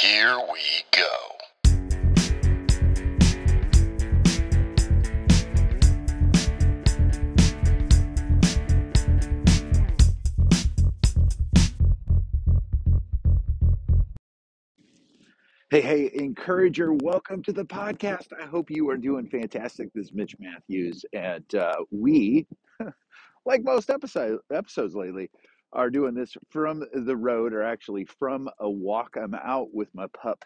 Here we go. Hey, hey, encourager, welcome to the podcast. I hope you are doing fantastic. This is Mitch Matthews, and uh, we, like most episode, episodes lately, are doing this from the road, or actually from a walk. I'm out with my pup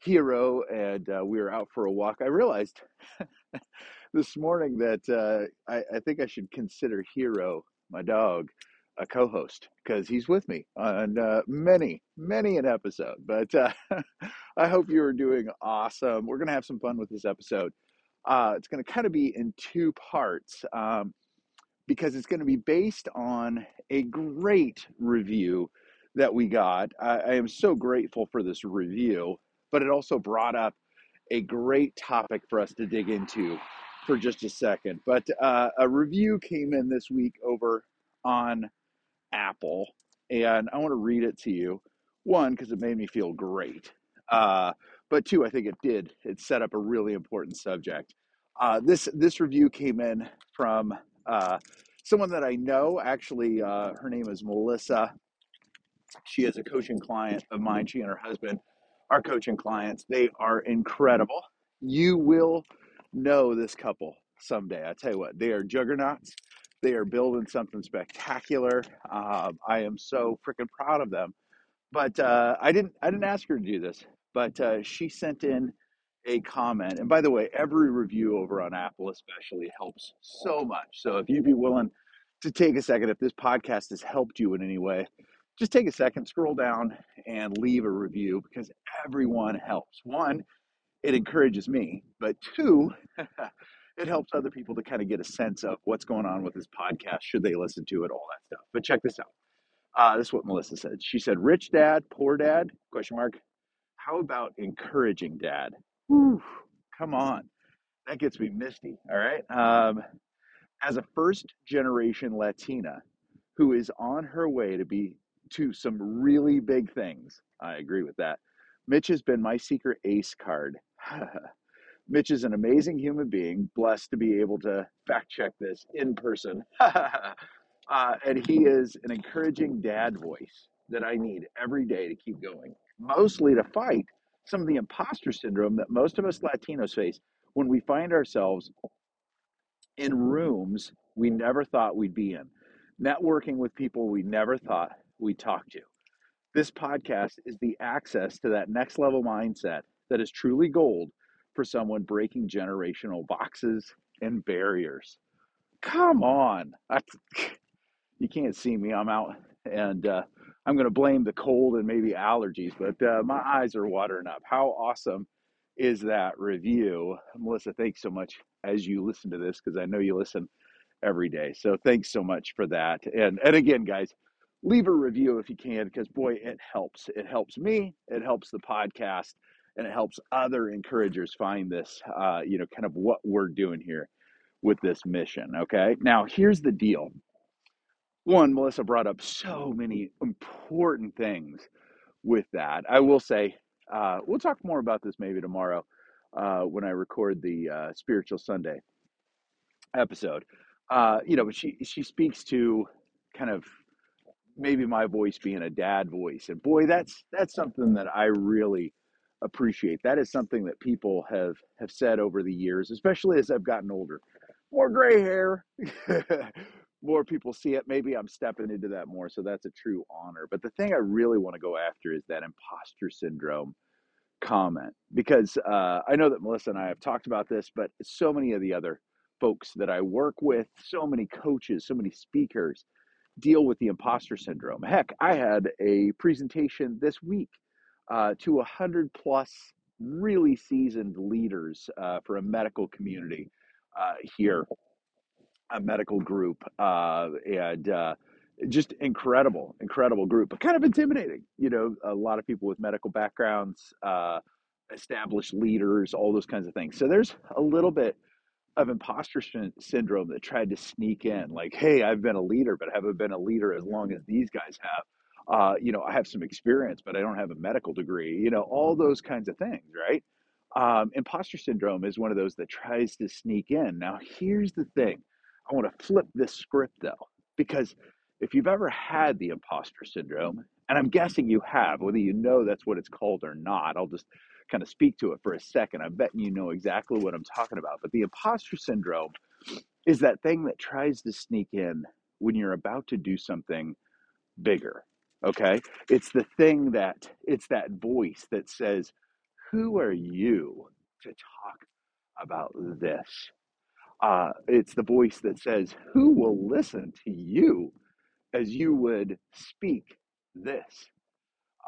Hero, and uh, we were out for a walk. I realized this morning that uh, I, I think I should consider Hero, my dog, a co-host because he's with me on uh, many, many an episode. But uh, I hope you are doing awesome. We're gonna have some fun with this episode. Uh, it's gonna kind of be in two parts um, because it's going to be based on a great review that we got. I, I am so grateful for this review, but it also brought up a great topic for us to dig into for just a second. But uh, a review came in this week over on Apple, and I want to read it to you. One, because it made me feel great. Uh, but two, I think it did. It set up a really important subject. Uh, this this review came in from uh, someone that I know. Actually, uh, her name is Melissa. She is a coaching client of mine. She and her husband are coaching clients. They are incredible. You will know this couple someday. I tell you what, they are juggernauts. They are building something spectacular. Um, I am so freaking proud of them. But uh, I didn't. I didn't ask her to do this. But uh, she sent in a comment. And by the way, every review over on Apple, especially, helps so much. So if you'd be willing to take a second, if this podcast has helped you in any way, just take a second, scroll down, and leave a review because everyone helps. One, it encourages me, but two, it helps other people to kind of get a sense of what's going on with this podcast, should they listen to it, all that stuff. But check this out. Uh, this is what Melissa said. She said, "Rich dad, poor dad?" Question mark. How about encouraging dad? Whew, come on, that gets me misty. All right. Um, as a first generation Latina who is on her way to be to some really big things, I agree with that. Mitch has been my secret ace card. Mitch is an amazing human being, blessed to be able to fact check this in person. uh, and he is an encouraging dad voice that I need every day to keep going, mostly to fight some of the imposter syndrome that most of us Latinos face when we find ourselves in rooms we never thought we'd be in, networking with people we never thought we'd talk to. This podcast is the access to that next level mindset that is truly gold for someone breaking generational boxes and barriers. Come on. I, you can't see me. I'm out and uh, I'm going to blame the cold and maybe allergies, but uh, my eyes are watering up. How awesome is that review? Melissa, thanks so much as you listen to this because I know you listen every day. So thanks so much for that. And and again, guys, leave a review if you can because boy, it helps. It helps me. It helps the podcast, and it helps other encouragers find this. Uh, you know, kind of what we're doing here with this mission. Okay. Now here's the deal. One, Melissa brought up so many important things with that. I will say, uh, we'll talk more about this maybe tomorrow uh, when I record the uh, Spiritual Sunday episode. Uh, you know, but she she speaks to kind of maybe my voice being a dad voice, and boy, that's that's something that I really appreciate. That is something that people have have said over the years, especially as I've gotten older. More gray hair, more people see it. Maybe I'm stepping into that more, so that's a true honor. But the thing I really want to go after is that imposter syndrome comment because uh, I know that Melissa and I have talked about this, but so many of the other folks that I work with, so many coaches, so many speakers deal with the imposter syndrome. Heck, I had a presentation this week uh, to a hundred plus really seasoned leaders uh, for a medical community uh, here, a medical group, uh, and uh, just incredible, incredible group, but kind of intimidating. You know, a lot of people with medical backgrounds, uh, established leaders, all those kinds of things. So there's a little bit of imposter syn- syndrome that tried to sneak in like hey i've been a leader but haven't been a leader as long as these guys have Uh, you know, I have some experience, but I don't have a medical degree. You know, all those kinds of things, right? Um, imposter syndrome is one of those that tries to sneak in. Now, here's the thing I want to flip this script though, because if you've ever had the imposter syndrome, and I'm guessing you have, whether you know that's what it's called or not, I'll just kind of speak to it for a second. I'm betting you know exactly what I'm talking about. But the imposter syndrome is that thing that tries to sneak in when you're about to do something bigger. Okay? It's the thing that, it's that voice that says, Who are you to talk about this? Uh, it's the voice that says, Who will listen to you as you would speak this?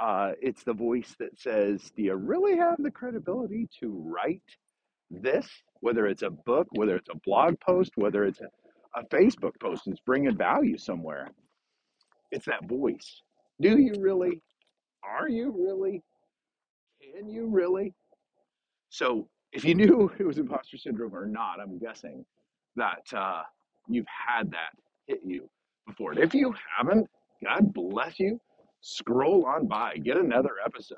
Uh, it's the voice that says, Do you really have the credibility to write this? Whether it's a book, whether it's a blog post, whether it's a, a Facebook post that's bringing value somewhere, it's that voice. Do you really? Are you really? Can you really? So, if you knew it was imposter syndrome or not, I'm guessing that uh, you've had that hit you before. And if you haven't, God bless you. Scroll on by, get another episode.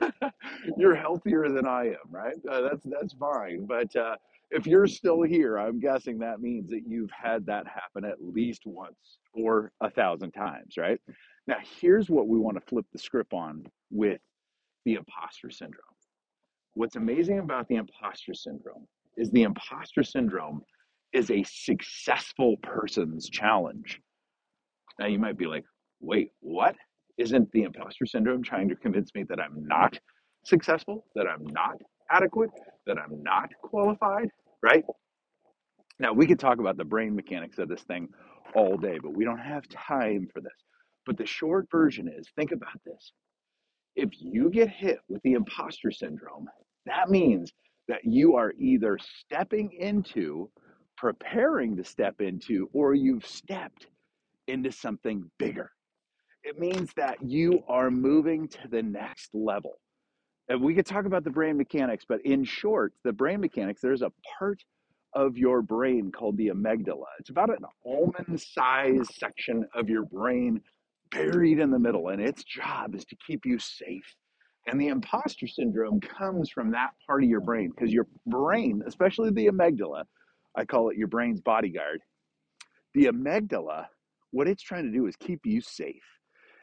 you're healthier than I am, right? Uh, that's that's fine. But uh, if you're still here, I'm guessing that means that you've had that happen at least once or a thousand times, right? Now, here's what we want to flip the script on with the imposter syndrome What's amazing about the imposter syndrome is the imposter syndrome is a successful person's challenge. Now you might be like, wait, what? Isn't the imposter syndrome trying to convince me that I'm not successful, that I'm not adequate, that I'm not qualified? Right? Now we could talk about the brain mechanics of this thing all day, but we don't have time for this. But the short version is think about this if you get hit with the imposter syndrome, that means that you are either stepping into, preparing to step into, or you've stepped into something bigger. It means that you are moving to the next level. And we could talk about the brain mechanics, but in short, the brain mechanics, there's a part of your brain called the amygdala. It's about an almond sized section of your brain buried in the middle, and its job is to keep you safe. And the imposter syndrome comes from that part of your brain because your brain, especially the amygdala, I call it your brain's bodyguard. The amygdala, what it's trying to do is keep you safe.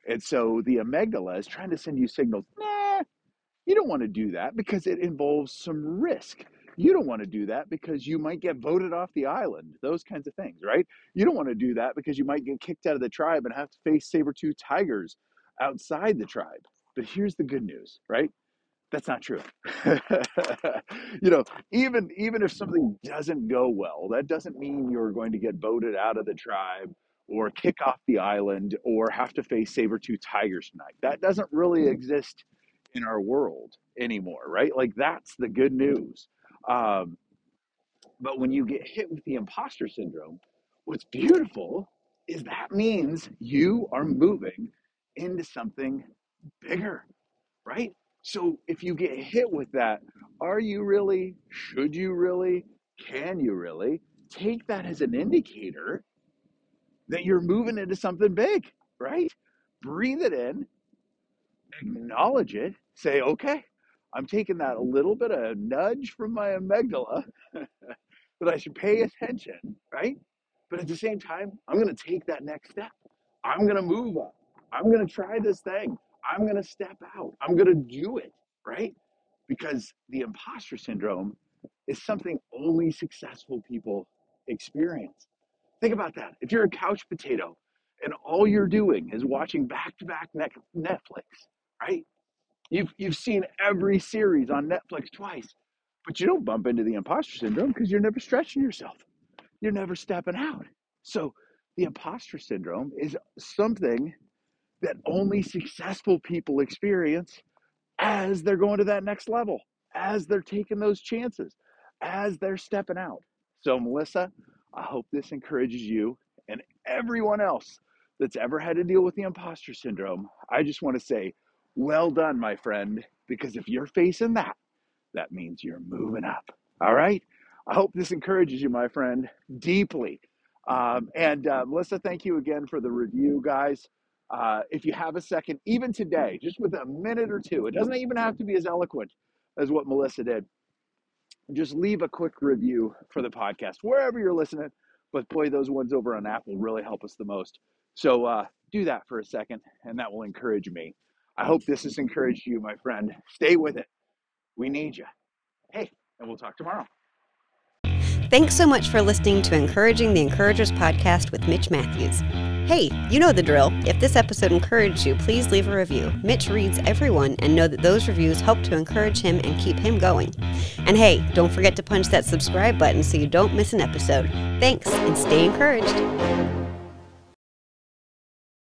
And so the amygdala is trying to send you signals. Nah, you don't want to do that because it involves some risk. You don't want to do that because you might get voted off the island, those kinds of things, right? You don't want to do that because you might get kicked out of the tribe and have to face saber tooth tigers outside the tribe. But here's the good news, right? That's not true. you know, even even if something doesn't go well, that doesn't mean you're going to get voted out of the tribe or kick off the island or have to face saber-tooth tigers tonight. That doesn't really exist in our world anymore, right? Like that's the good news. Um, but when you get hit with the imposter syndrome, what's beautiful is that means you are moving into something bigger right? So if you get hit with that, are you really, should you really, can you really take that as an indicator that you're moving into something big, right? Breathe it in, acknowledge it, say, okay, I'm taking that a little bit of nudge from my amygdala that I should pay attention, right? But at the same time, I'm going to take that next step. I'm going to move up. I'm going to try this thing. I'm going to step out. I'm going to do it, right? Because the imposter syndrome is something only successful people experience. Think about that. If you're a couch potato and all you're doing is watching back to back Netflix, right? You've, you've seen every series on Netflix twice, but you don't bump into the imposter syndrome because you're never stretching yourself. You're never stepping out. So the imposter syndrome is something that only successful people experience as they're going to that next level, as they're taking those chances, as they're stepping out. So, Melissa, I hope this encourages you and everyone else that's ever had to deal with the imposter syndrome. I just want to say, well done, my friend, because if you're facing that, that means you're moving up. All right? I hope this encourages you, my friend, deeply. Um, and uh, Melissa, thank you again for the review, guys. Uh, if you have a second, even today, just with a minute or two, it doesn't even have to be as eloquent as what Melissa did. Just leave a quick review for the podcast wherever you're listening. But boy, those ones over on Apple really help us the most. So uh, do that for a second, and that will encourage me. I hope this has encouraged you, my friend. Stay with it. We need you. Hey, and we'll talk tomorrow. Thanks so much for listening to Encouraging the Encouragers podcast with Mitch Matthews. Hey, you know the drill. If this episode encouraged you, please leave a review. Mitch reads everyone and know that those reviews help to encourage him and keep him going. And hey, don't forget to punch that subscribe button so you don't miss an episode. Thanks and stay encouraged.